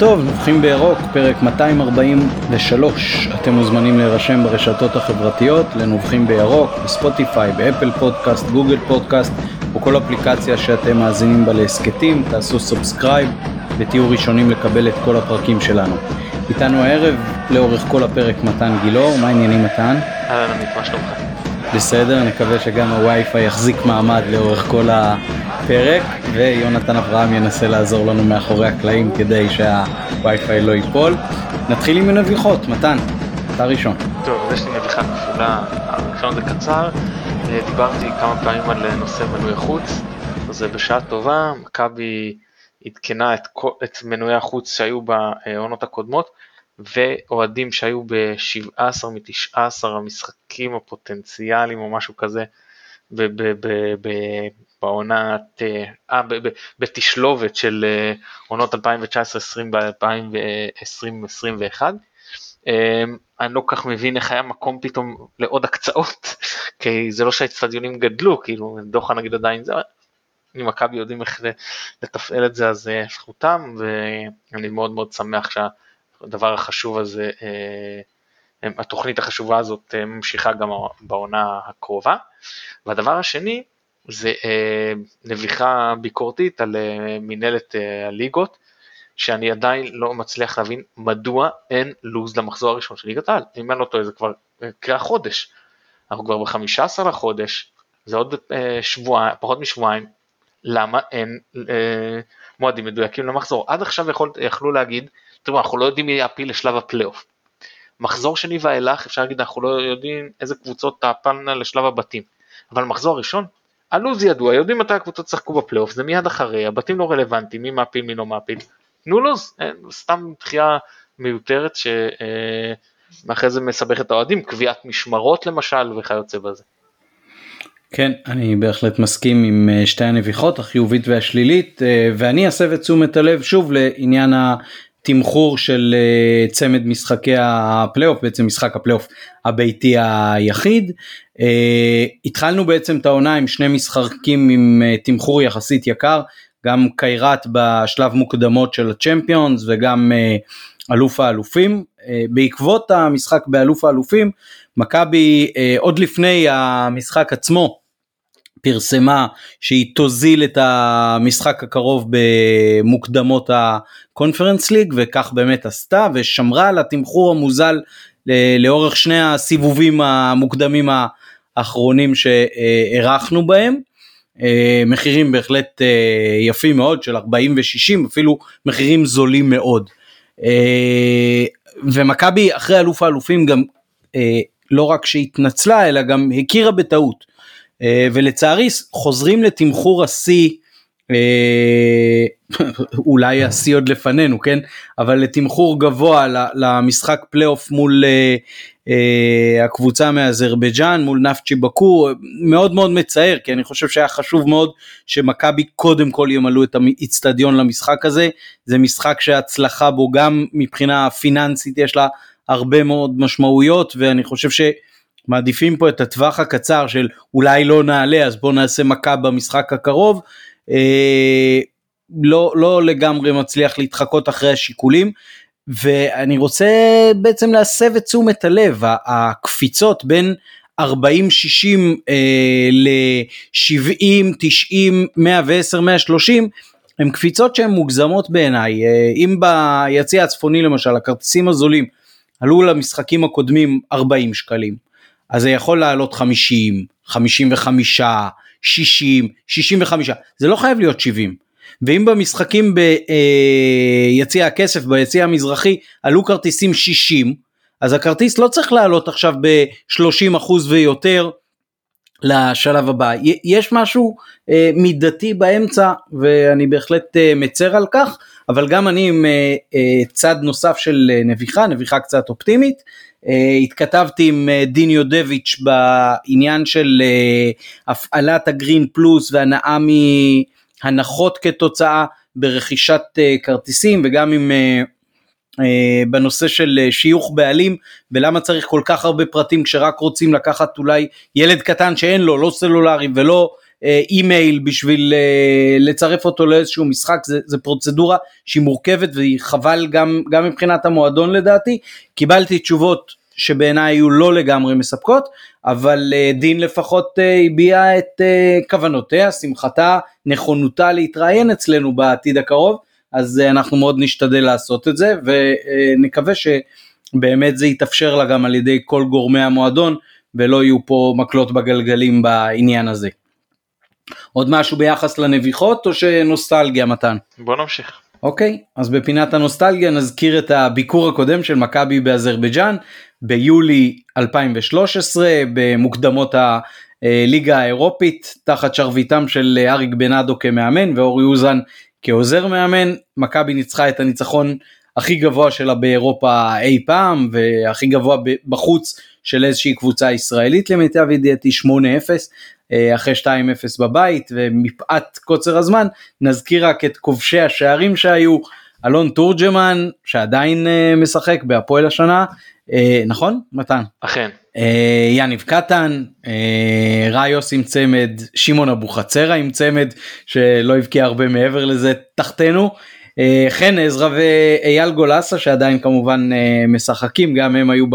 טוב, נובחים בירוק, פרק 243. אתם מוזמנים להירשם ברשתות החברתיות לנובחים בירוק, בספוטיפיי, באפל פודקאסט, גוגל פודקאסט, או כל אפליקציה שאתם מאזינים בה להסכתים, תעשו subscribe ותהיו ראשונים לקבל את כל הפרקים שלנו. איתנו הערב, לאורך כל הפרק, מתן גילאור, מה העניינים מתן? אהלן עמית, מה שלומך? בסדר, נקווה שגם הווי-פיי יחזיק מעמד לאורך כל הפרק, ויונתן אברהם ינסה לעזור לנו מאחורי הקלעים כדי שהווי-פיי לא ייפול. נתחיל עם הנביחות, מתן, אתה ראשון. טוב, אז יש לי נביחה כפולה, הראשון זה קצר, אה, דיברתי כמה פעמים על נושא מנוי החוץ, אז זה בשעה טובה, מכבי עדכנה את, את מנויי החוץ שהיו בעונות הקודמות, ואוהדים שהיו ב-17 מ-19 המשחקים הפוטנציאליים או משהו כזה בעונת, אה, בתשלובת של אה, עונות 2019-2020 ב-2020-2021. אה, אני לא כך מבין איך היה מקום פתאום לעוד הקצאות, כי זה לא שהאצטדיונים גדלו, כאילו דוחה נגיד עדיין זה, אם מכבי יודעים איך לתפעל את זה אז זכותם, ואני מאוד מאוד שמח שה... הדבר החשוב הזה, אה, התוכנית החשובה הזאת אה, ממשיכה גם בעונה הקרובה. והדבר השני זה אה, נביחה ביקורתית על מנהלת הליגות, שאני עדיין לא מצליח להבין מדוע אין לוז למחזור הראשון של ליגת העל. אם אני לא טועה זה כבר קרה חודש. אנחנו כבר ב-15 לחודש, זה עוד שבועיים, פחות משבועיים, למה אין אה, מועדים מדויקים למחזור? עד עכשיו יכול, יכלו להגיד תראו, אנחנו לא יודעים מי יעפיל לשלב הפלייאוף. מחזור שני ואילך אפשר להגיד אנחנו לא יודעים איזה קבוצות תעפלנה לשלב הבתים. אבל מחזור ראשון, הלו"ז ידוע, יודעים מתי הקבוצות צחקו בפלייאוף, זה מיד אחרי, הבתים לא רלוונטיים, מי מעפיל מי לא מעפיל. תנו לו"ז, סתם דחייה מיותרת שאחרי אה, זה מסבך את האוהדים, קביעת משמרות למשל וכיוצא בזה. כן, אני בהחלט מסכים עם אה, שתי הנביחות, החיובית והשלילית, אה, ואני אסב את תשומת הלב שוב לעניין תמחור של אה, צמד משחקי הפלייאוף בעצם משחק הפלייאוף הביתי היחיד. אה, התחלנו בעצם את העונה עם שני משחקים עם אה, תמחור יחסית יקר גם קיירת בשלב מוקדמות של הצ'מפיונס וגם אלוף האלופים בעקבות המשחק באלוף האלופים מכבי עוד לפני המשחק עצמו פרסמה שהיא תוזיל את המשחק הקרוב במוקדמות הקונפרנס ליג וכך באמת עשתה ושמרה על התמחור המוזל לאורך שני הסיבובים המוקדמים האחרונים שהערכנו בהם. אה, מחירים בהחלט אה, יפים מאוד של 40 ו-60 אפילו מחירים זולים מאוד. אה, ומכבי אחרי אלוף האלופים גם לא רק שהתנצלה אלא גם הכירה בטעות אה, ולצערי חוזרים לתמחור השיא אה, אולי השיא עוד לפנינו כן? אבל לתמחור גבוה למשחק פלייאוף מול אה, הקבוצה מאזרבייג'אן מול נפצ'י באקו מאוד מאוד מצער כי אני חושב שהיה חשוב מאוד שמכבי קודם כל ימלאו את האיצטדיון למשחק הזה. זה משחק שההצלחה בו גם מבחינה פיננסית יש לה הרבה מאוד משמעויות ואני חושב ש... מעדיפים פה את הטווח הקצר של אולי לא נעלה אז בוא נעשה מכה במשחק הקרוב. אה, לא, לא לגמרי מצליח להתחקות אחרי השיקולים ואני רוצה בעצם להסב את תשומת הלב הקפיצות בין 40 60 אה, ל-70 90 110 130 הם קפיצות שהן מוגזמות בעיניי אה, אם ביציע הצפוני למשל הכרטיסים הזולים עלו למשחקים הקודמים 40 שקלים אז זה יכול לעלות 50, 55, 60, 65, זה לא חייב להיות 70. ואם במשחקים ביציע אה, הכסף, ביציע המזרחי, עלו כרטיסים 60, אז הכרטיס לא צריך לעלות עכשיו ב-30% ויותר לשלב הבא. יש משהו אה, מידתי באמצע ואני בהחלט אה, מצר על כך, אבל גם אני עם אה, אה, צד נוסף של אה, נביחה, נביחה קצת אופטימית. אה, התכתבתי עם אה, דין יודביץ' בעניין של אה, הפעלת הגרין פלוס והנאה מהנחות כתוצאה ברכישת כרטיסים וגם עם בנושא של שיוך בעלים ולמה צריך כל כך הרבה פרטים כשרק רוצים לקחת אולי ילד קטן שאין לו לא סלולרי ולא אימייל בשביל אה, לצרף אותו לאיזשהו משחק זה, זה פרוצדורה שהיא מורכבת והיא חבל גם, גם מבחינת המועדון לדעתי קיבלתי תשובות שבעיניי היו לא לגמרי מספקות אבל אה, דין לפחות אה, הביעה את כוונותיה שמחתה נכונותה להתראיין אצלנו בעתיד הקרוב אז אנחנו מאוד נשתדל לעשות את זה ונקווה שבאמת זה יתאפשר לה גם על ידי כל גורמי המועדון ולא יהיו פה מקלות בגלגלים בעניין הזה. עוד משהו ביחס לנביחות או שנוסטלגיה מתן? בוא נמשיך. אוקיי, אז בפינת הנוסטלגיה נזכיר את הביקור הקודם של מכבי באזרבייג'אן ביולי 2013 במוקדמות הליגה האירופית תחת שרביטם של אריק בנאדו כמאמן ואורי אוזן כעוזר מאמן. מכבי ניצחה את הניצחון הכי גבוה שלה באירופה אי פעם והכי גבוה בחוץ של איזושהי קבוצה ישראלית למיטב ידיעתי 8-0 אה, אחרי 2-0 בבית ומפאת קוצר הזמן נזכיר רק את כובשי השערים שהיו אלון תורג'מן שעדיין אה, משחק בהפועל השנה אה, נכון מתן? אכן. יניב קטן, ראיוס עם צמד, שמעון אבוחצירא עם צמד שלא הבקיע הרבה מעבר לזה תחתנו. חן עזרא ואייל גולסה שעדיין כמובן משחקים גם הם היו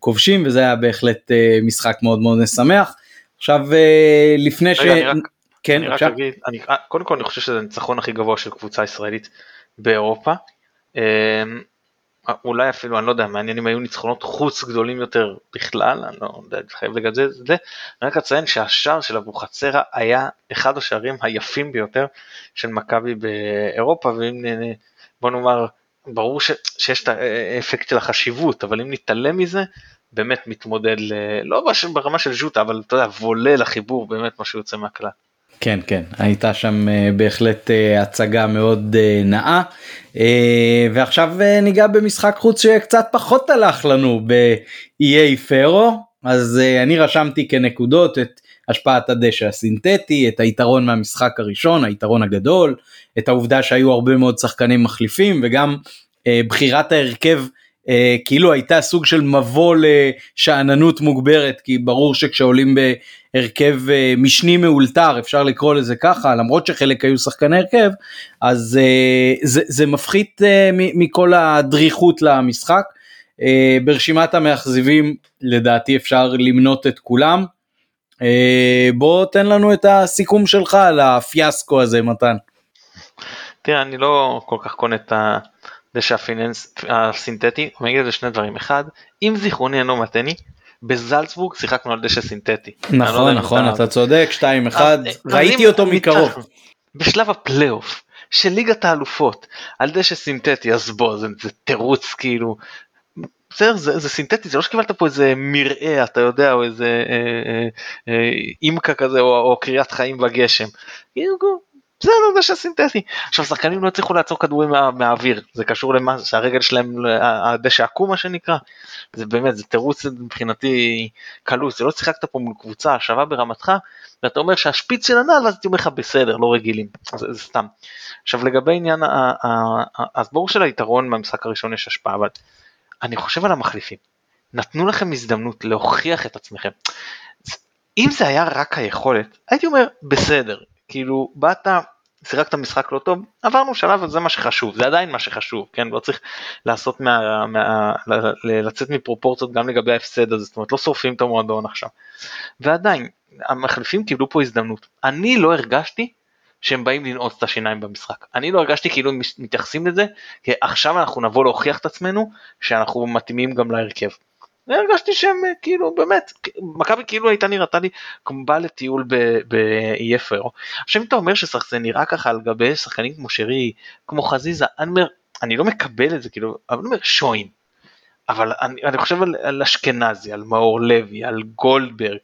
בכובשים וזה היה בהחלט משחק מאוד מאוד משמח. עכשיו אה, לפני ש... אני רק, כן, אני רק אגיד, אני, אה, קודם כל אני חושב שזה הניצחון הכי גבוה של קבוצה ישראלית באירופה. אולי אפילו אני לא יודע מעניין אם היו ניצחונות חוץ גדולים יותר בכלל אני לא יודע חייב לגדל את זה אני רק אציין שהשער של אבוחצירא היה אחד השערים היפים ביותר של מכבי באירופה ואם בוא נאמר ברור ש, שיש את האפקט של החשיבות אבל אם נתעלם מזה באמת מתמודד, ל... לא ברמה של ז'וטה, אבל אתה יודע, וולה לחיבור, באמת מה שיוצא מהכלל. כן כן. הייתה שם uh, בהחלט הצגה מאוד נאה. ועכשיו ניגע במשחק חוץ שקצת פחות הלך לנו באיי פרו אז uh, אני רשמתי כנקודות את השפעת הדשא הסינתטי את היתרון מהמשחק הראשון היתרון הגדול את העובדה שהיו הרבה מאוד שחקנים מחליפים וגם uh, בחירת ההרכב אה, כאילו הייתה סוג של מבוא לשאננות מוגברת כי ברור שכשעולים בהרכב אה, משני מאולתר אפשר לקרוא לזה ככה למרות שחלק היו שחקני הרכב אז אה, זה, זה מפחית אה, מכל הדריכות למשחק. אה, ברשימת המאכזבים לדעתי אפשר למנות את כולם. אה, בוא תן לנו את הסיכום שלך על הפיאסקו הזה מתן. תראה אני לא כל כך קונה את ה... דשא הסינתטי, אני אגיד על זה שני דברים, אחד, אם זיכרוני אינו מתני, בזלצבורג שיחקנו על דשא סינתטי. נכון לא נכון אתה צודק 2-1 ראיתי אותו מקרוב. בשלב הפלייאוף של ליגת האלופות על דשא סינתטי אז בוא זה, זה תירוץ כאילו. בסדר זה, זה סינתטי זה לא שקיבלת פה איזה מרעה אתה יודע או איזה אה, אה, אה, אימקה כזה או, או קריאת חיים בגשם. כאילו, זה לא דשא סינתטי. עכשיו שחקנים לא הצליחו לעצור כדורים מה, מהאוויר זה קשור למה שהרגל שלהם הדשא עקום מה שנקרא. זה באמת זה תירוץ מבחינתי קלוס זה לא שיחקת פה מול קבוצה שווה ברמתך ואתה אומר שהשפיץ של הנעל ואז הייתי אומר לך בסדר לא רגילים זה, זה סתם. עכשיו לגבי עניין אז ברור שליתרון מהמשחק הראשון יש השפעה אבל אני חושב על המחליפים. נתנו לכם הזדמנות להוכיח את עצמכם. אם זה היה רק היכולת הייתי אומר בסדר. כאילו באת שיחקת משחק לא טוב עברנו שלב וזה מה שחשוב. זה עדיין מה שחשוב כן? לא צריך לעשות מה, מה לצאת מפרופורציות גם לגבי ההפסד הזה. זאת אומרת לא שורפים את המועדון עכשיו. ועדיין המחליפים קיבלו פה הזדמנות. אני לא הרגשתי שהם באים לנעוץ את השיניים במשחק אני לא הרגשתי כאילו מתייחסים לזה כי עכשיו אנחנו נבוא להוכיח את עצמנו שאנחנו מתאימים גם להרכב הרגשתי שהם אה, כאילו באמת מכבי כאילו הייתה נראתה לי כמו באה לטיול באיי פרו. עכשיו אם אתה אומר שזה נראה ככה על גבי שחקנים כמו שרי כמו חזיזה אני אומר אני לא מקבל את זה כאילו אבל אני אומר שוין. אבל אני, אני חושב על, על אשכנזי על מאור לוי על גולדברג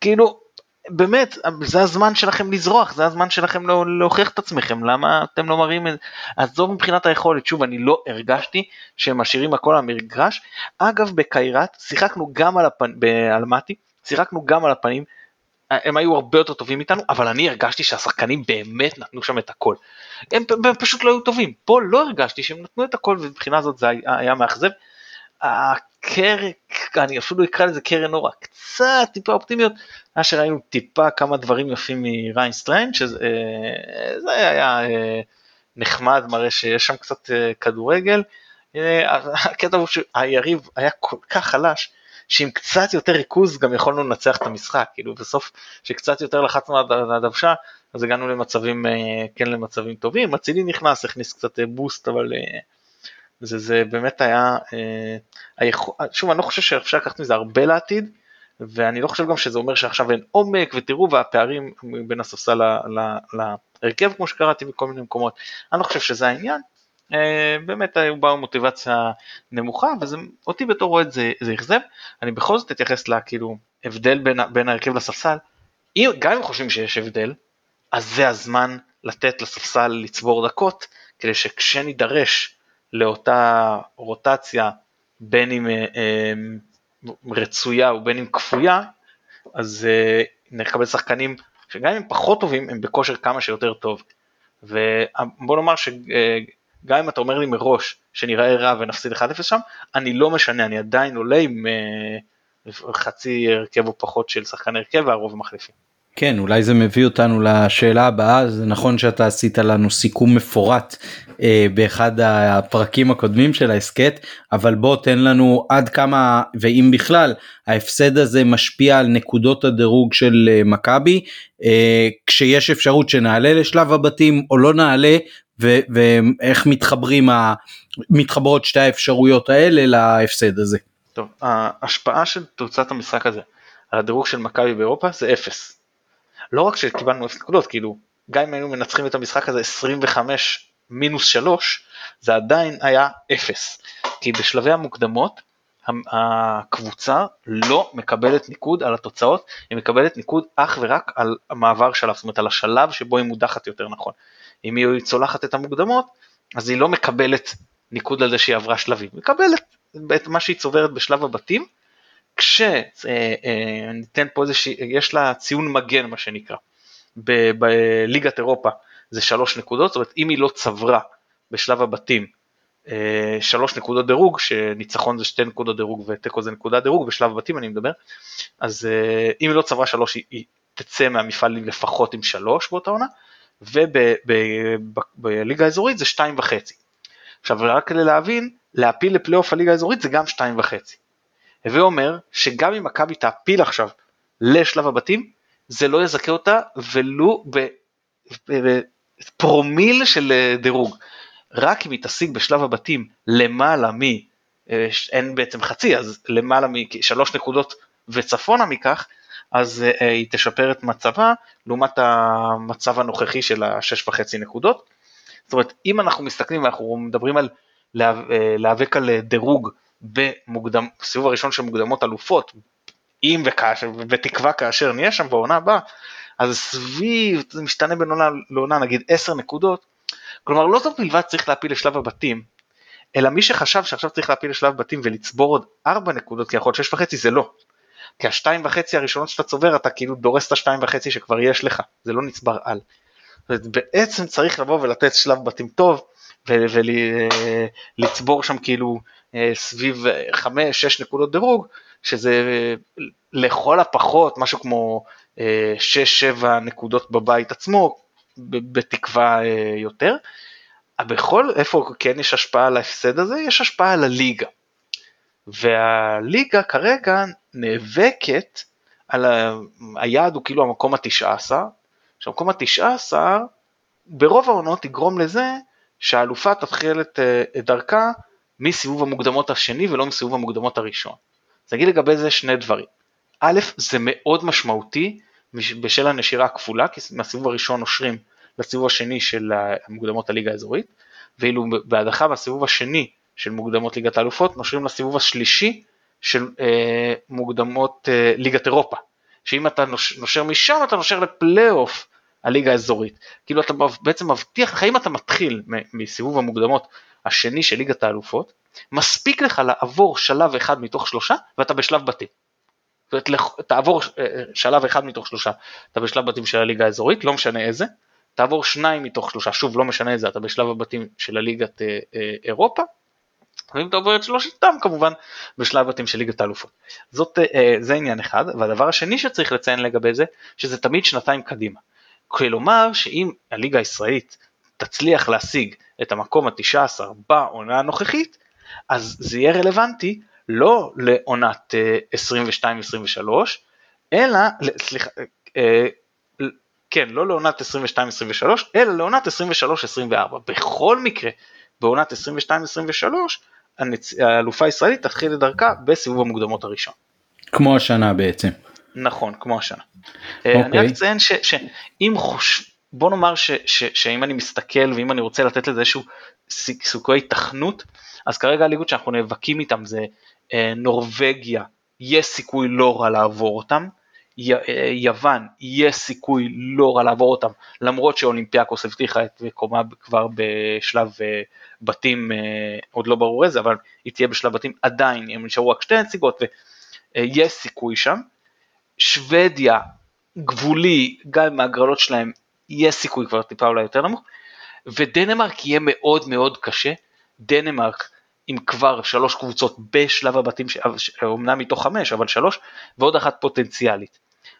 כאילו באמת זה הזמן שלכם לזרוח זה הזמן שלכם לא, להוכיח את עצמכם למה אתם לא מראים את זה? עזוב מבחינת היכולת. שוב אני לא הרגשתי שהם משאירים הכל על המגרש. אגב בקיירת שיחקנו גם על הפנים באלמטי שיחקנו גם על הפנים. הם היו הרבה יותר טובים איתנו אבל אני הרגשתי שהשחקנים באמת נתנו שם את הכל. הם, הם פשוט לא היו טובים. פה לא הרגשתי שהם נתנו את הכל ומבחינה זאת זה היה, מאכזב. הקרן, אני אפילו אקרא לזה קרן אורה, קצת טיפה אופטימיות, מה שראינו טיפה כמה דברים יפים מריאן סטרלינג, שזה אה, היה אה, נחמד, מראה שיש שם קצת כדורגל. הקטע הוא שהיריב היה כל כך חלש, שעם קצת יותר ריכוז גם יכולנו לנצח את המשחק, כאילו בסוף שקצת יותר לחצנו על הדוושה, אז הגענו למצבים, כן למצבים טובים, אצילי נכנס, הכניס קצת בוסט, אבל זה, זה באמת היה, אה, היכול, שוב אני לא חושב שאפשר לקחת מזה הרבה לעתיד, ואני לא חושב גם שזה אומר שעכשיו אין עומק, ותראו והפערים בין הספסל להרכב כמו שקראתי בכל מיני מקומות, אני לא חושב שזה העניין, אה, באמת היו באו מוטיבציה נמוכה, ואותי בתור אוהד זה, זה אכזב, אני בכל זאת אתייחס לכאילו הבדל בין, בין ההרכב לספסל, גם אם חושבים שיש הבדל, אז זה הזמן לתת לספסל לצבור דקות, כדי שכשנידרש לאותה רוטציה, בין אם אה, אה, רצויה ובין אם כפויה, אז אה, נקבל שחקנים שגם אם הם פחות טובים, הם בכושר כמה שיותר טוב. ובוא נאמר שגם אם אתה אומר לי מראש שנראה רע ונפסיד 1-0 שם, אני לא משנה, אני עדיין עולה עם חצי הרכב או פחות של שחקן הרכב והרוב מחליפים. כן אולי זה מביא אותנו לשאלה הבאה זה נכון שאתה עשית לנו סיכום מפורט אה, באחד הפרקים הקודמים של ההסכת אבל בוא תן לנו עד כמה ואם בכלל ההפסד הזה משפיע על נקודות הדירוג של אה, מכבי אה, כשיש אפשרות שנעלה לשלב הבתים או לא נעלה ו- ואיך מתחברים ה- מתחברות שתי האפשרויות האלה להפסד הזה. טוב ההשפעה של תוצאת המשחק הזה על הדירוג של מכבי באירופה זה אפס. לא רק שקיבלנו 0 נקודות, כאילו, גם אם היינו מנצחים את המשחק הזה 25 מינוס 3, זה עדיין היה 0. כי בשלבי המוקדמות, הקבוצה לא מקבלת ניקוד על התוצאות, היא מקבלת ניקוד אך ורק על המעבר שלב, זאת אומרת על השלב שבו היא מודחת יותר נכון. אם היא צולחת את המוקדמות, אז היא לא מקבלת ניקוד על זה שהיא עברה שלבים, היא מקבלת את מה שהיא צוברת בשלב הבתים, כשניתן אה, אה, פה איזושהי, יש לה ציון מגן מה שנקרא, בליגת אירופה זה שלוש נקודות, זאת אומרת אם היא לא צברה בשלב הבתים אה, שלוש נקודות דירוג, שניצחון זה שתי נקודות דירוג ותיקו זה נקודה דירוג, בשלב הבתים אני מדבר, אז אם היא לא צברה שלוש היא, היא תצא מהמפעל לפחות עם שלוש באותה עונה, ובליגה האזורית זה שתיים וחצי. עכשיו רק כדי להבין, להפיל לפלייאוף הליגה האזורית זה גם שתיים וחצי. הווה אומר שגם אם מכבי תעפיל עכשיו לשלב הבתים, זה לא יזכה אותה ולו בפרומיל של אה, דירוג. רק אם היא תשיג בשלב הבתים למעלה מ... אה, אין בעצם חצי, אז למעלה משלוש נקודות וצפונה מכך, אז אה, היא תשפר את מצבה לעומת המצב הנוכחי של השש וחצי נקודות. זאת אומרת, אם אנחנו מסתכלים ואנחנו מדברים על להיאבק על דירוג במוקדם, בסיבוב הראשון של מוקדמות אלופות, אם וכאשר, בתקווה כאשר נהיה שם בעונה הבאה, אז סביב, זה משתנה בין עונה לעונה, נגיד 10 נקודות, כלומר לא זאת בלבד צריך להפיל לשלב הבתים, אלא מי שחשב שעכשיו צריך להפיל לשלב בתים ולצבור עוד 4 נקודות, כי יכול להיות 6 וחצי, זה לא. כי השתיים וחצי הראשונות שאתה צובר, אתה כאילו דורס את השתיים וחצי שכבר יש לך, זה לא נצבר על. בעצם צריך לבוא ולתת שלב בתים טוב, ולצבור שם כאילו סביב 5-6 נקודות דירוג, שזה לכל הפחות משהו כמו 6-7 אה, נקודות בבית עצמו, בתקווה אה, יותר. בכל איפה כן יש השפעה על ההפסד הזה, יש השפעה על הליגה. והליגה כרגע נאבקת על ה... היעד הוא כאילו המקום התשע עשר, שהמקום התשע עשר ברוב העונות יגרום לזה שהאלופה תתחיל את, את דרכה מסיבוב המוקדמות השני ולא מסיבוב המוקדמות הראשון. אז נגיד לגבי זה שני דברים. א', זה מאוד משמעותי בשל הנשירה הכפולה, כי מהסיבוב הראשון נושרים לסיבוב השני של מוקדמות הליגה האזורית, ואילו בהדחה בסיבוב השני של מוקדמות ליגת האלופות נושרים לסיבוב השלישי של אה, מוקדמות אה, ליגת אירופה. שאם אתה נושר משם אתה נושר לפלייאוף הליגה האזורית. כאילו אתה בעצם מבטיח לך, אם אתה מתחיל מסיבוב המוקדמות השני של ליגת האלופות, מספיק לך לעבור שלב אחד מתוך שלושה ואתה בשלב בתים. זאת אומרת, תעבור אה, שלב אחד מתוך שלושה, אתה בשלב בתים של הליגה האזורית, לא משנה איזה, תעבור שניים מתוך שלושה, שוב לא משנה איזה, אתה בשלב הבתים של הליגת אה, אה, אירופה, ואם אתה עובר את שלושתם כמובן בשלב בתים של ליגת האלופות. זאת זה עניין אחד והדבר השני שצריך לציין לגבי זה שזה תמיד שנתיים קדימה. כלומר שאם הליגה הישראלית תצליח להשיג את המקום ה-19 בעונה הנוכחית אז זה יהיה רלוונטי לא לעונת 22-23 אלא, סליחה, כן, לא לעונת 22-23, אלא לעונת 23-24. בכל מקרה, בעונת 22-23, האלופה הישראלית תתחיל את דרכה בסיבוב המוקדמות הראשון. כמו השנה בעצם. נכון, כמו השנה. Okay. אה, אני רק אציין שאם חוש... בוא נאמר ש, ש, שאם אני מסתכל ואם אני רוצה לתת לזה איזשהו סיכוי תכנות, אז כרגע הליגות שאנחנו נאבקים איתם זה אה, נורבגיה, יש סיכוי לא רע לעבור אותם, אה, יוון יש סיכוי לא רע לעבור אותם למרות שאולימפיאקוס הבטיחה את מקומה כבר בשלב אה, בתים אה, עוד לא ברור איזה אבל היא תהיה בשלב בתים עדיין הם נשארו רק שתי נציגות ויש סיכוי שם. שוודיה גבולי גם מהגרלות שלהם יש סיכוי כבר טיפה אולי יותר נמוך ודנמרק יהיה מאוד מאוד קשה דנמרק עם כבר שלוש קבוצות בשלב הבתים, אומנם מתוך חמש, אבל שלוש, ועוד אחת פוטנציאלית.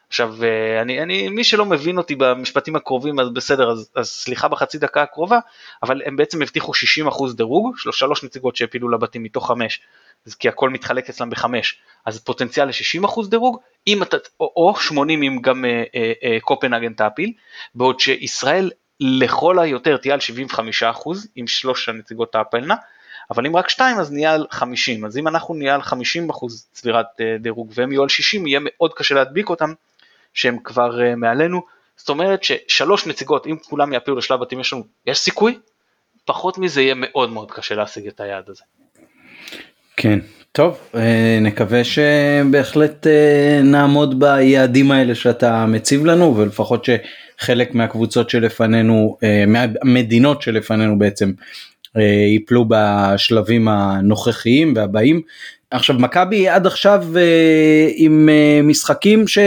עכשיו, אה, אני, אני, מי שלא מבין אותי במשפטים הקרובים, אז בסדר, אז, אז סליחה בחצי דקה הקרובה, אבל הם בעצם הבטיחו 60% דירוג, שלוש, נציגות שהפילו לבתים מתוך חמש, כי הכל מתחלק אצלם בחמש, אז פוטנציאל ל-60% דירוג, אם אתה, או, או 80 אם גם אה, אה, אה, קופנהגן תעפיל, בעוד שישראל לכל היותר תהיה על 75% אם שלוש הנציגות תעפלנה, אבל אם רק שתיים אז נהיה על 50, אז אם אנחנו נהיה על 50% צבירת אה, דירוג והם יהיו על 60 יהיה מאוד קשה להדביק אותם שהם כבר uh, מעלינו, זאת אומרת ששלוש נציגות, אם כולם יעפילו לשלב בתים יש לנו, יש סיכוי, פחות מזה יהיה מאוד מאוד קשה להשיג את היעד הזה. כן, טוב, אה, נקווה שבהחלט אה, נעמוד ביעדים האלה שאתה מציב לנו ולפחות שחלק מהקבוצות שלפנינו, מהמדינות שלפנינו בעצם, ייפלו בשלבים הנוכחיים והבאים. עכשיו מכבי עד עכשיו עם משחקים ש...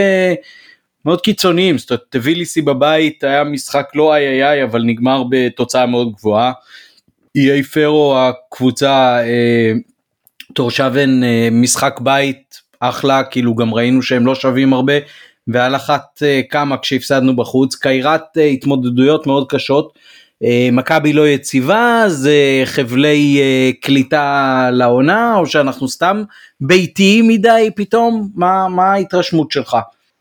מאוד קיצוניים, זאת אומרת טביליסי בבית היה משחק לא איי איי איי אבל נגמר בתוצאה מאוד גבוהה. איי פרו הקבוצה אה, טורשבן אה, משחק בית אחלה כאילו גם ראינו שהם לא שווים הרבה ועל אחת אה, כמה כשהפסדנו בחוץ קיירת אה, התמודדויות מאוד קשות. אה, מכבי לא יציבה זה חבלי אה, קליטה לעונה או שאנחנו סתם ביתיים מדי פתאום מה מה ההתרשמות שלך.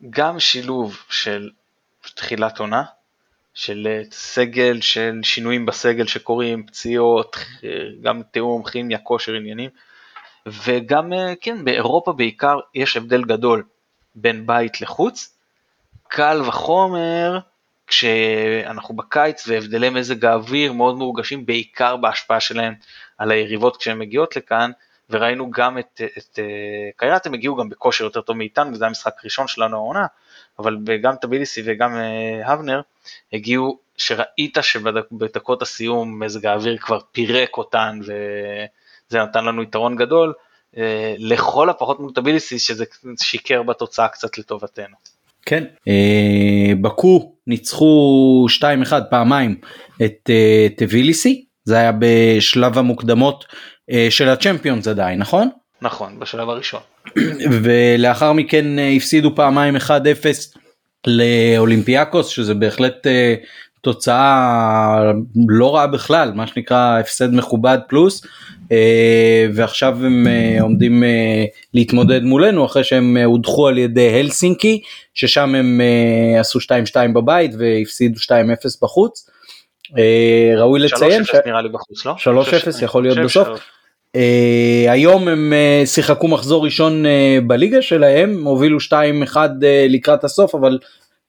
גם שילוב של תחילת עונה, של אה, סגל, של שינויים בסגל שקורים, פציעות, גם תיאום, כימיה, כושר, עניינים, וגם, אה, כן, באירופה בעיקר יש הבדל גדול בין בית לחוץ, קל וחומר כשאנחנו בקיץ והבדלי מזג האוויר מאוד מורגשים בעיקר בהשפעה שלהם על היריבות כשהן מגיעות לכאן, וראינו גם את, את אה, קיירת, הם הגיעו גם בכושר יותר טוב מאיתנו, וזה המשחק הראשון שלנו העונה, אבל גם טביליסי וגם אה, הבנר הגיעו, שראית שבדקות הסיום מזג האוויר כבר פירק אותן, וזה נתן לנו יתרון גדול, אה, לכל הפחות מול טביליסי, שזה שיקר בתוצאה קצת לטובתנו. כן, בקו ניצחו 2-1 פעמיים את טביליסי, זה היה בשלב המוקדמות אה, של הצ'מפיונס עדיין נכון? נכון בשלב הראשון. ולאחר מכן אה, הפסידו פעמיים 1-0 לאולימפיאקוס שזה בהחלט אה, תוצאה לא רעה בכלל מה שנקרא הפסד מכובד פלוס ועכשיו הם עומדים להתמודד מולנו אחרי שהם הודחו על ידי הלסינקי ששם הם עשו 2-2 בבית והפסידו 2-0 בחוץ. ראוי לציין 3-0 נראה לי בחוץ לא? 3-0 יכול להיות בסוף. Uh, היום הם uh, שיחקו מחזור ראשון uh, בליגה שלהם הובילו 2-1 uh, לקראת הסוף אבל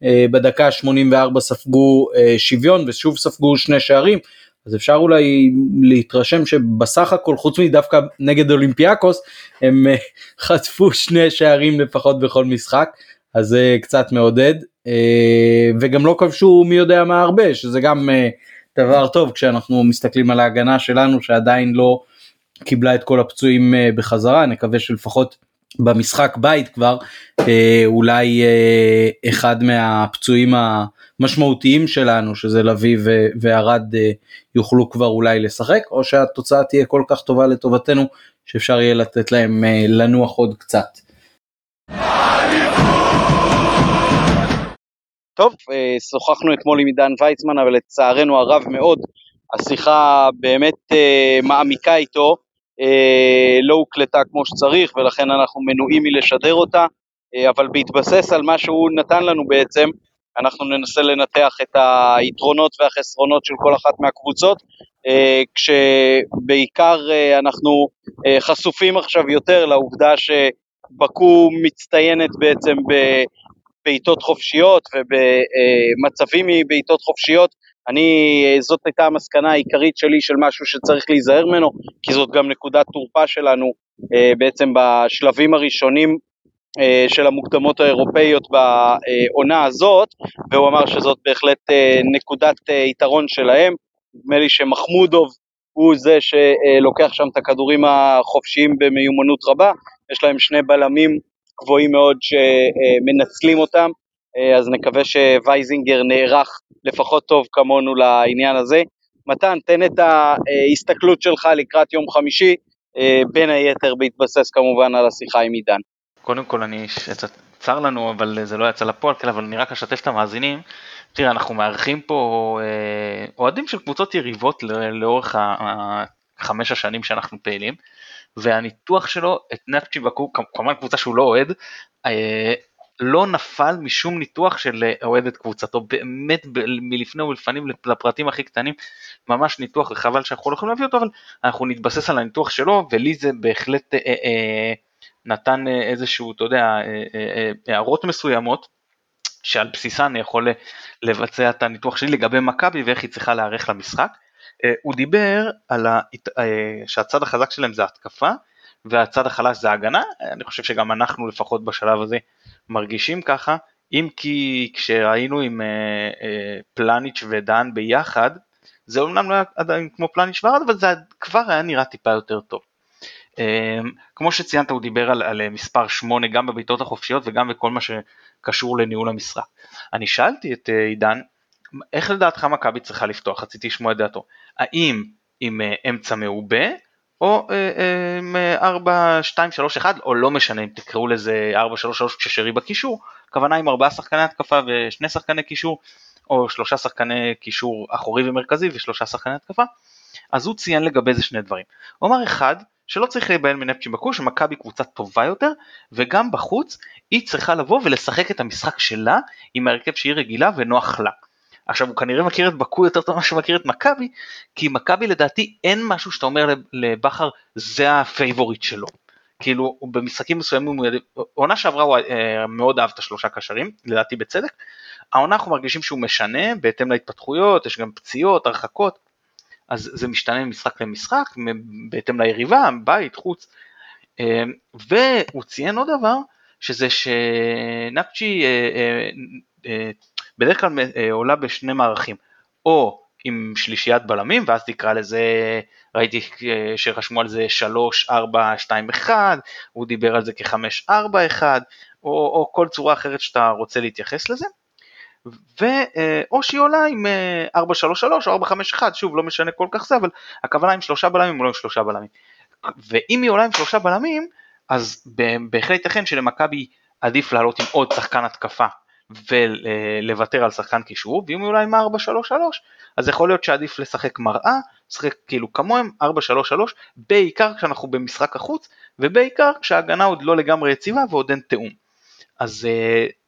uh, בדקה 84 ספגו uh, שוויון ושוב ספגו שני שערים. אז אפשר אולי להתרשם שבסך הכל חוץ מדווקא נגד אולימפיאקוס הם uh, חטפו שני שערים לפחות בכל משחק אז זה uh, קצת מעודד. uh, וגם לא כבשו מי יודע מה הרבה שזה גם uh, דבר טוב כשאנחנו מסתכלים על ההגנה שלנו שעדיין לא קיבלה את כל הפצועים אה, בחזרה נקווה שלפחות במשחק בית כבר אולי אחד מהפצועים המשמעותיים שלנו שזה לביא וערד יוכלו כבר אולי לשחק או שהתוצאה תהיה כל כך טובה לטובתנו שאפשר יהיה לתת להם לנוח עוד קצת. טוב, אה, שוחחנו אתמול עם עידן ויצמן, אבל לצערנו הרב מאוד, השיחה באמת אה, מעמיקה איתו, אה, לא הוקלטה כמו שצריך, ולכן אנחנו מנועים מלשדר אותה, אבל בהתבסס על מה שהוא נתן לנו בעצם, אנחנו ננסה לנתח את היתרונות והחסרונות של כל אחת מהקבוצות, כשבעיקר אנחנו חשופים עכשיו יותר לעובדה שבקו מצטיינת בעצם בעיטות חופשיות ובמצבים מבעיטות חופשיות, אני, זאת הייתה המסקנה העיקרית שלי של משהו שצריך להיזהר ממנו, כי זאת גם נקודת תורפה שלנו אה, בעצם בשלבים הראשונים אה, של המוקדמות האירופאיות בעונה הזאת, והוא אמר שזאת בהחלט אה, נקודת יתרון שלהם. נדמה לי שמחמודוב הוא זה שלוקח שם את הכדורים החופשיים במיומנות רבה, יש להם שני בלמים גבוהים מאוד שמנצלים אותם, אה, אז נקווה שווייזינגר נערך לפחות טוב כמונו לעניין הזה. מתן, תן את ההסתכלות שלך לקראת יום חמישי, אה, בין היתר בהתבסס כמובן על השיחה עם עידן. קודם כל אני, צר לנו אבל זה לא יצא לפועל, כן, אבל אני רק אשתף את המאזינים. תראה, אנחנו מארחים פה אה, אוהדים של קבוצות יריבות לאורך החמש השנים שאנחנו פעילים. והניתוח שלו את נפצ'י בקו, כמובן קבוצה שהוא לא אוהד, אה, לא נפל משום ניתוח של אה, אוהד את קבוצתו, באמת מלפני ולפנים לפרטים הכי קטנים, ממש ניתוח, וחבל שאנחנו לא יכולים להביא אותו, אבל אנחנו נתבסס על הניתוח שלו, ולי זה בהחלט אה, אה, נתן איזשהו, אתה יודע, אה, אה, הערות מסוימות, שעל בסיסן אני יכול לבצע את הניתוח שלי לגבי מכבי ואיך היא צריכה להיערך למשחק. אה, הוא דיבר על ה... אה, שהצד החזק שלהם זה התקפה והצד החלש זה ההגנה, אני חושב שגם אנחנו לפחות בשלב הזה מרגישים ככה, אם כי כשראינו עם אה, פלניץ' ודן ביחד, זה אומנם לא היה עדיין כמו פלניץ' ורד, אבל זה כבר היה נראה טיפה יותר טוב. כמו שציינת הוא דיבר על, על מספר 8 גם בבעיטות החופשיות וגם בכל מה שקשור לניהול המשחק. אני שאלתי את עידן איך לדעתך מכבי צריכה לפתוח? רציתי לשמוע את דעתו. האם עם אה, אמצע מעובה או אה, עם 4, 2, 3, 1 או לא משנה אם תקראו לזה 4, 3, 3 כששרי בקישור, הכוונה עם ארבעה שחקני התקפה ושני שחקני קישור או שלושה שחקני קישור אחורי ומרכזי ושלושה שחקני התקפה, אז הוא ציין לגבי זה שני דברים. הוא אמר אחד, שלא צריך להיבהל מנפצ'י באקו, שמכבי קבוצה טובה יותר, וגם בחוץ היא צריכה לבוא ולשחק את המשחק שלה עם ההרכב שהיא רגילה ונוח לה. עכשיו הוא כנראה מכיר את באקו יותר טוב ממה שהוא מכיר את מכבי, כי מכבי לדעתי אין משהו שאתה אומר לבכר זה הפייבוריט שלו. כאילו במשחקים מסוימים, עונה שעברה הוא אה, מאוד אהב את השלושה קשרים, לדעתי בצדק. העונה אנחנו מרגישים שהוא משנה בהתאם להתפתחויות, יש גם פציעות, הרחקות, אז זה משתנה ממשחק למשחק, בהתאם ליריבה, בית, חוץ. אה, והוא ציין עוד דבר, שזה שנפצ'י אה, בדרך כלל אה, עולה בשני מערכים, או עם שלישיית בלמים, ואז תקרא לזה, ראיתי אה, שרשמו על זה 3, 4, 2, 1, הוא דיבר על זה כ-5, 4, 1, או, או כל צורה אחרת שאתה רוצה להתייחס לזה. ו, אה, או שהיא עולה עם 4, 3, 3 או 4, 5, 1, שוב לא משנה כל כך זה, אבל הכוונה עם שלושה בלמים או לא עם שלושה בלמים. ואם היא עולה עם שלושה בלמים, אז בהחלט ייתכן שלמכבי עדיף לעלות עם עוד שחקן התקפה ולוותר על שחקן קישור, ואם אולי עם 4-3-3, אז יכול להיות שעדיף לשחק מראה, לשחק כאילו כמוהם 4-3-3, בעיקר כשאנחנו במשחק החוץ, ובעיקר כשההגנה עוד לא לגמרי יציבה ועוד אין תיאום. אז,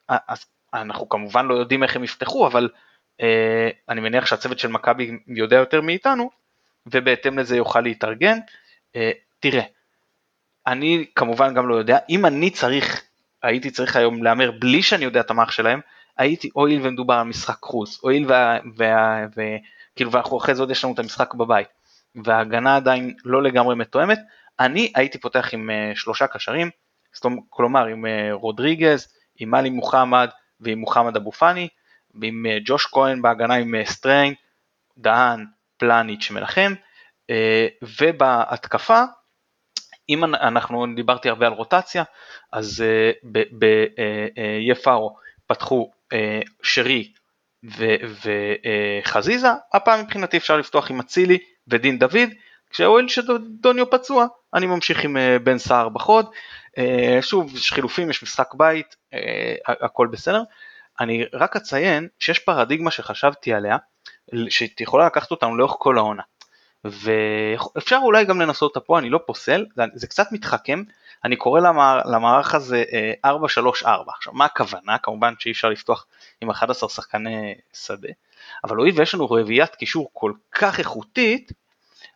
אה, אז אנחנו כמובן לא יודעים איך הם יפתחו, אבל אה, אני מניח שהצוות של מכבי יודע יותר מאיתנו, ובהתאם לזה יוכל להתארגן. אה, תראה, אני כמובן גם לא יודע, אם אני צריך הייתי צריך היום להמר בלי שאני יודע את המערך שלהם, הייתי, הואיל ומדובר על משחק חוץ, הואיל וכאילו ואנחנו אחרי זה עוד יש לנו את המשחק בבית, וההגנה עדיין לא לגמרי מתואמת, אני הייתי פותח עם uh, שלושה קשרים, כלומר עם uh, רודריגז, עם מאלי מוחמד ועם מוחמד אבו פאני, ועם uh, ג'וש כהן בהגנה עם uh, סטריין, דהן, פלניץ' מלחם, uh, ובהתקפה אם אנחנו דיברתי הרבה על רוטציה, אז ביפארו פתחו שרי וחזיזה, הפעם מבחינתי אפשר לפתוח עם אצילי ודין דוד, כשהואיל שדוניו פצוע, אני ממשיך עם בן סער בחוד. שוב, יש חילופים, יש משחק בית, הכל בסדר. אני רק אציין שיש פרדיגמה שחשבתי עליה, שיכולה לקחת אותנו לאורך כל העונה. ואפשר אולי גם לנסות אותה פה, אני לא פוסל, זה קצת מתחכם, אני קורא למערך הזה 4-3-4. עכשיו מה הכוונה? כמובן שאי אפשר לפתוח עם 11 שחקני שדה, אבל הואיל ויש לנו רביעיית קישור כל כך איכותית,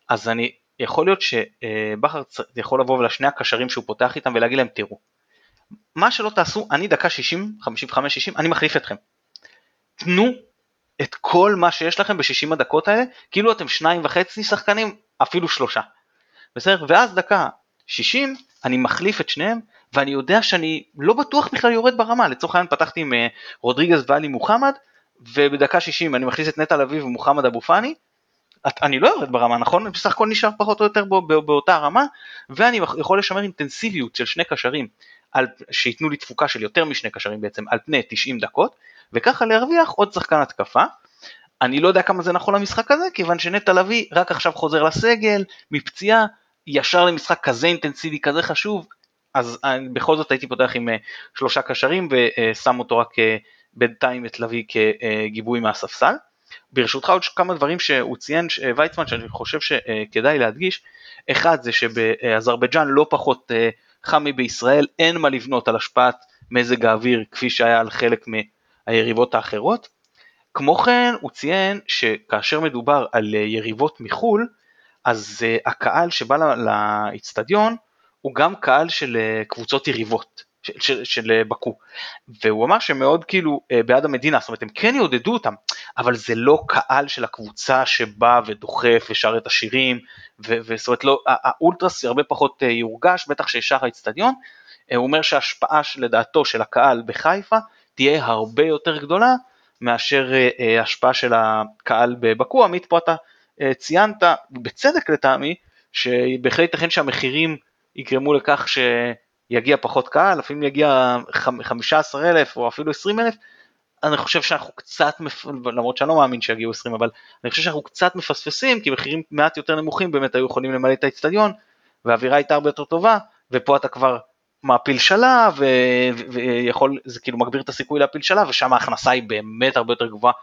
אז אני, יכול להיות שבכר יכול לבוא לשני הקשרים שהוא פותח איתם ולהגיד להם תראו, מה שלא תעשו, אני דקה 60, 55-60, אני מחליף אתכם. תנו את כל מה שיש לכם ב-60 הדקות האלה, כאילו אתם שניים וחצי שחקנים, אפילו שלושה. בסדר? ואז דקה 60, אני מחליף את שניהם, ואני יודע שאני לא בטוח בכלל יורד ברמה. לצורך העניין פתחתי עם אה, רודריגז ואלי מוחמד, ובדקה 60 אני מכניס את נטע לביא ומוחמד אבו פאני, אני לא יורד ברמה, נכון? בסך הכל נשאר פחות או יותר באותה רמה, ואני יכול לשמר אינטנסיביות של שני קשרים, על, שייתנו לי תפוקה של יותר משני קשרים בעצם, על פני 90 דקות, וככה להרוויח עוד שחקן התקפה. אני לא יודע כמה זה נכון למשחק הזה, כיוון שנטע לביא רק עכשיו חוזר לסגל, מפציעה, ישר למשחק כזה אינטנסיבי, כזה חשוב, אז אני, בכל זאת הייתי פותח עם uh, שלושה קשרים ושם אותו רק uh, בינתיים את לביא כגיבוי מהספסל. ברשותך עוד כמה דברים שהוא ציין, ויצמן, שאני חושב שכדאי להדגיש, אחד זה שבאזרבייג'אן לא פחות אה, חם מבישראל, אין מה לבנות על השפעת מזג האוויר כפי שהיה על חלק מהיריבות האחרות. כמו כן הוא ציין שכאשר מדובר על אה, יריבות מחו"ל, אז אה, הקהל שבא לאיצטדיון הוא גם קהל של קבוצות יריבות. של, של, של בקו. והוא אמר שמאוד כאילו בעד המדינה, זאת אומרת הם כן יעודדו אותם, אבל זה לא קהל של הקבוצה שבא ודוחף ושר את השירים, וזאת אומרת לא, האולטרס הרבה פחות אה, יורגש, בטח שישר האצטדיון, אה, הוא אומר שההשפעה לדעתו של הקהל בחיפה תהיה הרבה יותר גדולה מאשר אה, השפעה של הקהל בבקו, עמית פה אתה ציינת, בצדק לטעמי, שבהחלט ייתכן שהמחירים יגרמו לכך שיגיע פחות קהל, לפעמים יגיע 15 אלף או אפילו 20 אלף, אני חושב שאנחנו קצת, למרות שאני לא מאמין שיגיעו 20, אבל אני חושב שאנחנו קצת מפספסים, כי מחירים מעט יותר נמוכים באמת היו יכולים למלא את האצטדיון, והאווירה הייתה הרבה יותר טובה, ופה אתה כבר מעפיל שלב, ויכול, זה כאילו מגביר את הסיכוי להפיל שלב, ושם ההכנסה היא באמת הרבה יותר גבוהה,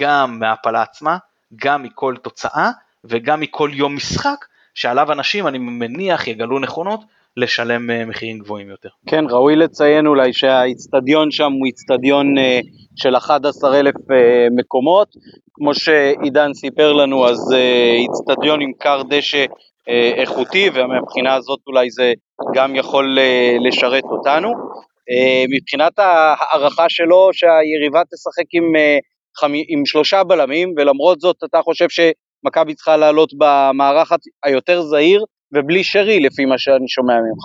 גם מההפלה עצמה, גם מכל תוצאה, וגם מכל יום משחק, שעליו אנשים, אני מניח, יגלו נכונות, לשלם אה, מחירים גבוהים יותר. כן, ראוי לציין אולי שהאיצטדיון שם הוא איצטדיון אה, של 11,000 אה, מקומות, כמו שעידן סיפר לנו, אז איצטדיון עם כר דשא איכותי, ומבחינה הזאת אולי זה גם יכול לשרת אותנו. מבחינת ההערכה שלו שהיריבה תשחק עם, עם שלושה בלמים, ולמרות זאת אתה חושב שמכבי צריכה לעלות במערך היותר זהיר, ובלי שרי לפי מה שאני שומע ממך.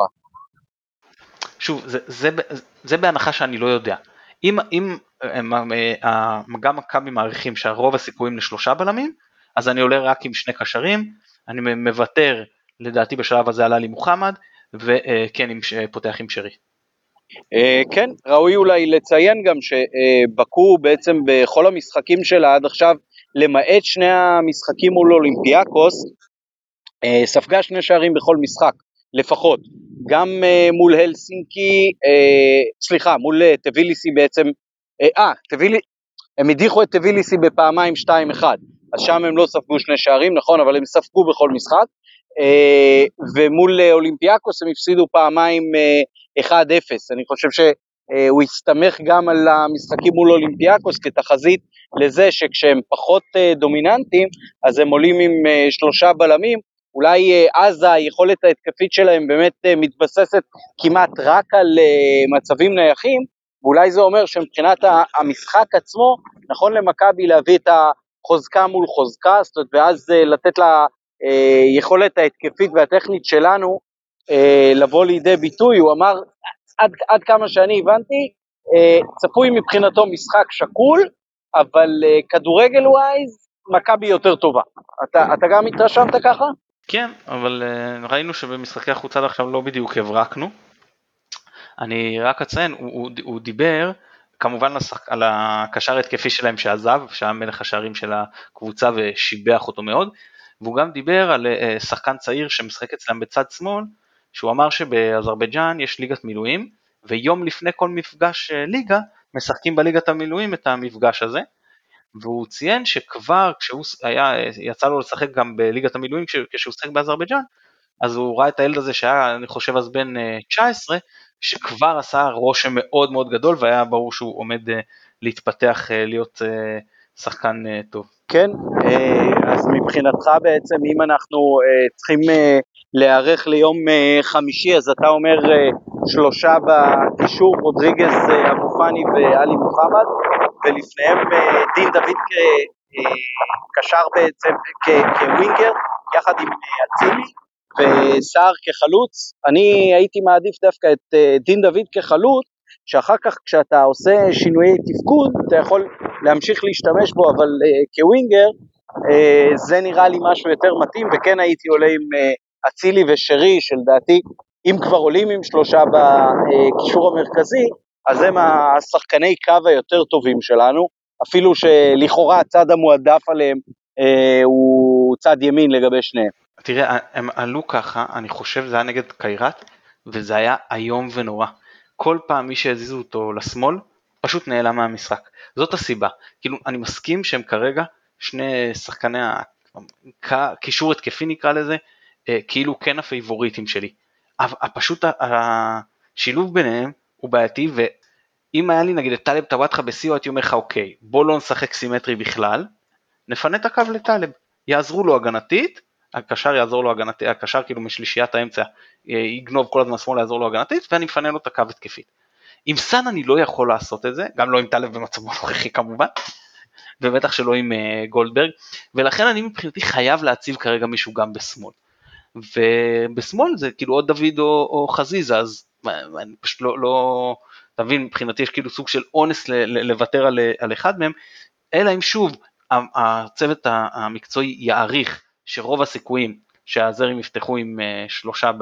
שוב, זה, זה, זה בהנחה שאני לא יודע. אם, אם אה, גם מכבי מעריכים שהרוב הסיכויים לשלושה בלמים, אז אני עולה רק עם שני קשרים, אני מוותר לדעתי בשלב הזה על עלי מוחמד, וכן פותח עם שרי. אה, כן, ראוי אולי לציין גם שבקו בעצם בכל המשחקים שלה עד עכשיו, למעט שני המשחקים מול אולימפיאקוס, אה, ספגה שני שערים בכל משחק, לפחות. גם אה, מול הלסינקי, אה, סליחה, מול טביליסי בעצם, אה, טבילי, הם הדיחו את טביליסי בפעמיים 2-1, אז שם הם לא ספגו שני שערים, נכון, אבל הם ספגו בכל משחק. ומול אולימפיאקוס הם הפסידו פעמיים 1-0. אני חושב שהוא הסתמך גם על המשחקים מול אולימפיאקוס כתחזית לזה שכשהם פחות דומיננטיים, אז הם עולים עם שלושה בלמים, אולי אה, אז היכולת ההתקפית שלהם באמת אה, מתבססת כמעט רק על אה, מצבים נייחים, ואולי זה אומר שמבחינת המשחק עצמו, נכון למכבי להביא את החוזקה מול חוזקה, זאת אומרת, ואז לתת לה יכולת ההתקפית והטכנית שלנו לבוא לידי ביטוי, הוא אמר, עד, עד כמה שאני הבנתי, צפוי מבחינתו משחק שקול, אבל כדורגל ווייז, מכבי יותר טובה. אתה, אתה גם התרשמת ככה? כן, אבל ראינו שבמשחקי החוץ עד עכשיו לא בדיוק הברקנו. אני רק אציין, הוא, הוא, הוא דיבר כמובן. על הקשר התקפי שלהם שעזב, שהיה מלך השערים של הקבוצה ושיבח אותו מאוד, והוא גם דיבר על uh, שחקן צעיר שמשחק אצלם בצד שמאל, שהוא אמר שבאזרבייג'אן יש ליגת מילואים, ויום לפני כל מפגש uh, ליגה, משחקים בליגת המילואים את המפגש הזה, והוא ציין שכבר כשהוא היה, יצא לו לשחק גם בליגת המילואים כשהוא שיחק באזרבייג'אן, אז הוא ראה את הילד הזה שהיה, אני חושב אז בן 19, אה, שכבר עשה רושם מאוד מאוד גדול והיה ברור שהוא עומד אה, להתפתח אה, להיות שחקן טוב. כן, אז מבחינתך בעצם אם אנחנו צריכים להיערך ליום חמישי, אז אתה אומר שלושה בקישור, רודריגז, אבו פאני ואלי מוחמד, ולפניהם אה, דין דוד כקשר בעצם, כווינגר, יחד עם אה, אצילי, וסער כחלוץ. אני הייתי מעדיף דווקא את אה, דין דוד כחלוץ, שאחר כך כשאתה עושה שינויי תפקוד, אתה יכול להמשיך להשתמש בו, אבל כווינגר, זה נראה לי משהו יותר מתאים, וכן הייתי עולה עם אצילי ושרי, שלדעתי, אם כבר עולים עם שלושה בקישור המרכזי, אז הם השחקני קו היותר טובים שלנו, אפילו שלכאורה הצד המועדף עליהם אה, הוא צד ימין לגבי שניהם. תראה, הם עלו ככה, אני חושב זה היה נגד קיירת, וזה היה איום ונורא. כל פעם מי שהזיזו אותו לשמאל, פשוט נעלם מהמשחק. זאת הסיבה. כאילו, אני מסכים שהם כרגע שני שחקני הקישור התקפי נקרא לזה, אה, כאילו כן הפייבוריטים שלי. פשוט השילוב ביניהם הוא בעייתי, ואם היה לי נגיד את טאלב טוואטחה בסיוע, הייתי אומר לך אוקיי, בוא לא נשחק סימטרי בכלל, נפנה את הקו לטאלב, יעזרו לו הגנתית, הקשר יעזור לו הגנתית, הקשר כאילו משלישיית האמצע אה, יגנוב כל הזמן שמאלה יעזור לו הגנתית, ואני מפנה לו את הקו התקפית. עם סאן אני לא יכול לעשות את זה, גם לא עם טאלב במצבו הנוכחי כמובן, ובטח שלא עם uh, גולדברג, ולכן אני מבחינתי חייב להציב כרגע מישהו גם בשמאל. ובשמאל זה כאילו או דוד או, או חזיזה, אז אני פשוט לא, לא, אתה מבין, מבחינתי יש כאילו סוג של אונס לוותר על, על אחד מהם, אלא אם שוב הצוות המקצועי יעריך שרוב הסיכויים שהזרים יפתחו עם uh, שלושה uh,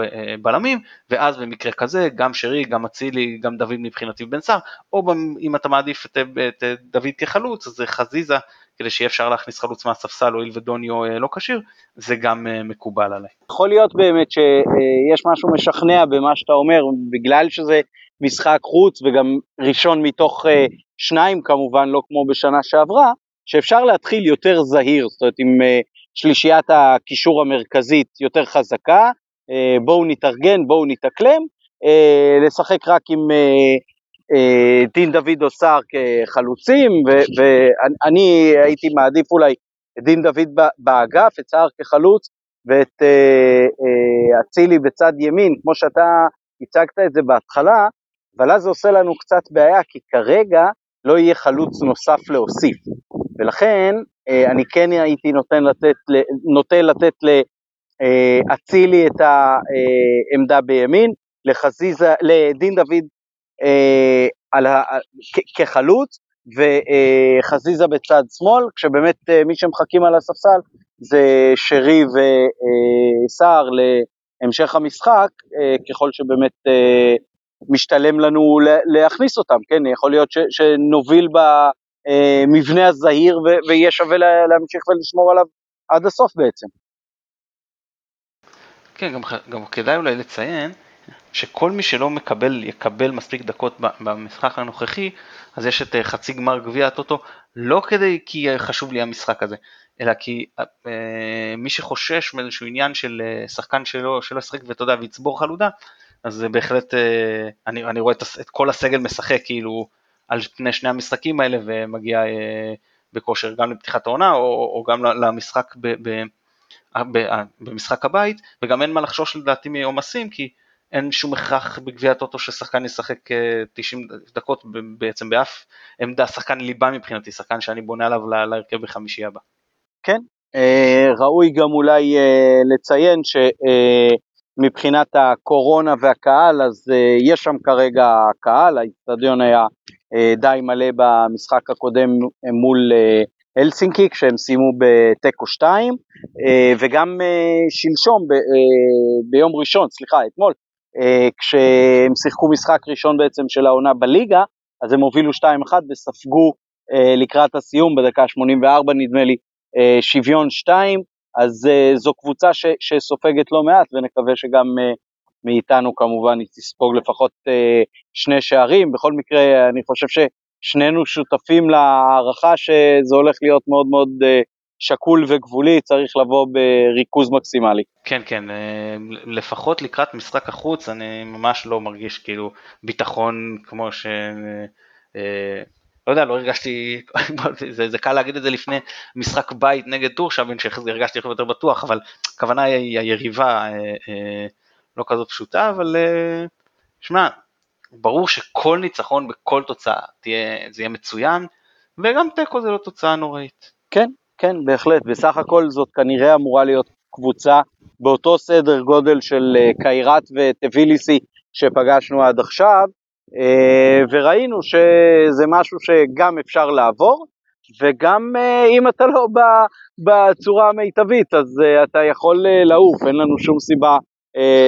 בלמים, ואז במקרה כזה גם שרי, גם אצילי, גם דוד מבחינתי בן סער, או אם אתה מעדיף את, את, את דוד כחלוץ, אז זה חזיזה, כדי שיהיה אפשר להכניס חלוץ מהספסל, הואיל ודוניו לא כשיר, זה גם מקובל עליי. יכול להיות באמת שיש משהו משכנע במה שאתה אומר, בגלל שזה משחק חוץ וגם ראשון מתוך שניים כמובן, לא כמו בשנה שעברה, שאפשר להתחיל יותר זהיר, זאת אומרת עם שלישיית הקישור המרכזית יותר חזקה, אה, בואו נתארגן, בואו נתאקלם, אה, לשחק רק עם אה, דין דוד או סער כחלוצים, ואני הייתי מעדיף אולי את דין דוד באגף, את סער כחלוץ, ואת אצילי בצד ימין, כמו שאתה הצגת את זה בהתחלה, אבל אז זה עושה לנו קצת בעיה, כי כרגע לא יהיה חלוץ נוסף להוסיף, ולכן אני כן הייתי נותן לתת, נוטה לתת לאצילי את העמדה בימין, לחזיזה, לדין דוד אה, על ה, כחלוץ, וחזיזה בצד שמאל, כשבאמת אה, מי שמחכים על הספסל זה שרי וסער להמשך המשחק, ככל שבאמת משתלם לנו להכניס אותם, כן, יכול להיות ש, שנוביל ב... המבנה הזהיר ויהיה שווה להמשיך ולשמור עליו עד הסוף בעצם. כן, גם, גם כדאי אולי לציין שכל מי שלא מקבל, יקבל מספיק דקות במשחק הנוכחי, אז יש את אה, חצי גמר גביע הטוטו, לא כדי כי חשוב לי המשחק הזה, אלא כי אה, מי שחושש מאיזשהו עניין של אה, שחקן שלא ישחק ואתה יודע, ויצבור חלודה, אז זה בהחלט, אה, אני, אני רואה את, את כל הסגל משחק כאילו על פני שני המשחקים האלה ומגיע אה, בכושר גם לפתיחת העונה או, או גם למשחק ב, ב, ב, במשחק הבית וגם אין מה לחשוש לדעתי מעומסים כי אין שום הכרח בגביע הטוטו ששחקן ישחק 90 אה, דקות בעצם באף עמדה, שחקן ליבה מבחינתי, שחקן שאני בונה עליו להרכב בחמישי הבא. כן, אה, ראוי גם אולי לציין ש... מבחינת הקורונה והקהל, אז יש שם כרגע קהל, האיצטדיון היה די מלא במשחק הקודם מול uh, הלסינקי כשהם סיימו בתיקו 2 וגם שלשום ביום ראשון, סליחה, אתמול, כשהם שיחקו משחק ראשון בעצם של העונה בליגה, אז הם הובילו 2-1 וספגו לקראת הסיום בדקה 84 נדמה לי שוויון 2, אז זו קבוצה ש, שסופגת לא מעט ונקווה שגם מאיתנו כמובן היא תספוג לפחות שני שערים, בכל מקרה אני חושב ש... שנינו שותפים להערכה שזה הולך להיות מאוד מאוד אה, שקול וגבולי, צריך לבוא בריכוז מקסימלי. כן, כן, אה, לפחות לקראת משחק החוץ אני ממש לא מרגיש כאילו ביטחון כמו ש... אה, לא יודע, לא הרגשתי, זה, זה קל להגיד את זה לפני משחק בית נגד טורשאבין שהרגשתי יותר בטוח, אבל הכוונה היא היריבה לא כזאת פשוטה, אבל שמע, ברור שכל ניצחון בכל תוצאה תהיה, זה יהיה מצוין, וגם תיקו זה לא תוצאה נוראית. כן, כן, בהחלט. בסך הכל זאת כנראה אמורה להיות קבוצה באותו סדר גודל של אה, קיירת וטביליסי שפגשנו עד עכשיו, אה, וראינו שזה משהו שגם אפשר לעבור, וגם אה, אם אתה לא בצורה המיטבית, אז אתה יכול לעוף, אין לנו שום סיבה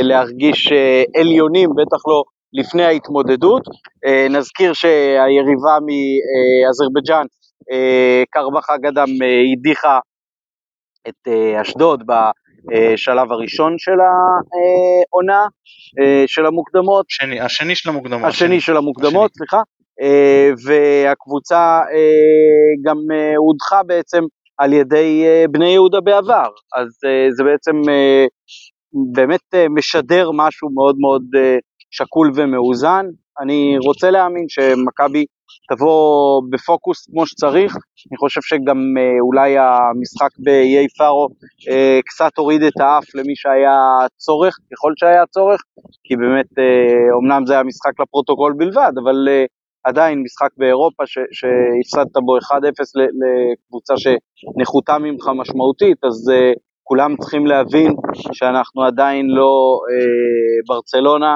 להרגיש עליונים, בטח לא לפני ההתמודדות. אה, נזכיר שהיריבה מאזרבייג'אן, אה, קרבח אגדם, אה, הדיחה את אשדוד בשלב הראשון של העונה, של המוקדמות. השני, השני של המוקדמות. השני של המוקדמות, השני. סליחה. והקבוצה גם הודחה בעצם על ידי בני יהודה בעבר, אז זה בעצם באמת משדר משהו מאוד מאוד שקול ומאוזן. אני רוצה להאמין שמכבי תבוא בפוקוס כמו שצריך, אני חושב שגם אה, אולי המשחק באיי פארו אה, קצת הוריד את האף למי שהיה צורך, ככל שהיה צורך, כי באמת אומנם אה, זה היה משחק לפרוטוקול בלבד, אבל עדיין משחק באירופה שהפסדת בו 1-0 לקבוצה שנחותה ממך משמעותית, אז כולם צריכים להבין שאנחנו עדיין לא ברצלונה,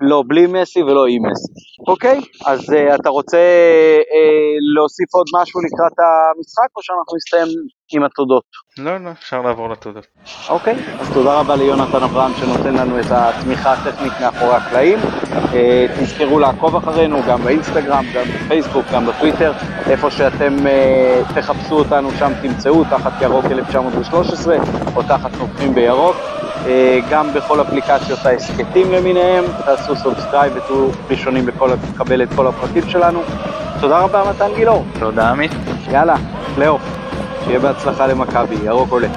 לא בלי מסי ולא עם מסי. אוקיי, אז uh, אתה רוצה uh, להוסיף עוד משהו לקראת המשחק או שאנחנו נסתיים עם התודות? לא, לא, אפשר לעבור לתודות. אוקיי, אז תודה רבה ליונתן אברהם שנותן לנו את התמיכה הטכנית מאחורי הקלעים. אה, תזכרו לעקוב אחרינו גם באינסטגרם, גם בפייסבוק, גם בטוויטר, איפה שאתם אה, תחפשו אותנו שם תמצאו, תחת ירוק 1913 או תחת נובחים בירוק. אה, גם בכל אפליקציות ההסכתים למיניהם, תעשו subscribe ותהיו ראשונים לקבל את כל הפרקים שלנו. תודה רבה מתן גילאור. תודה עמית. יאללה, פלייאוף, שיהיה בהצלחה למכבי, ירוק עולה.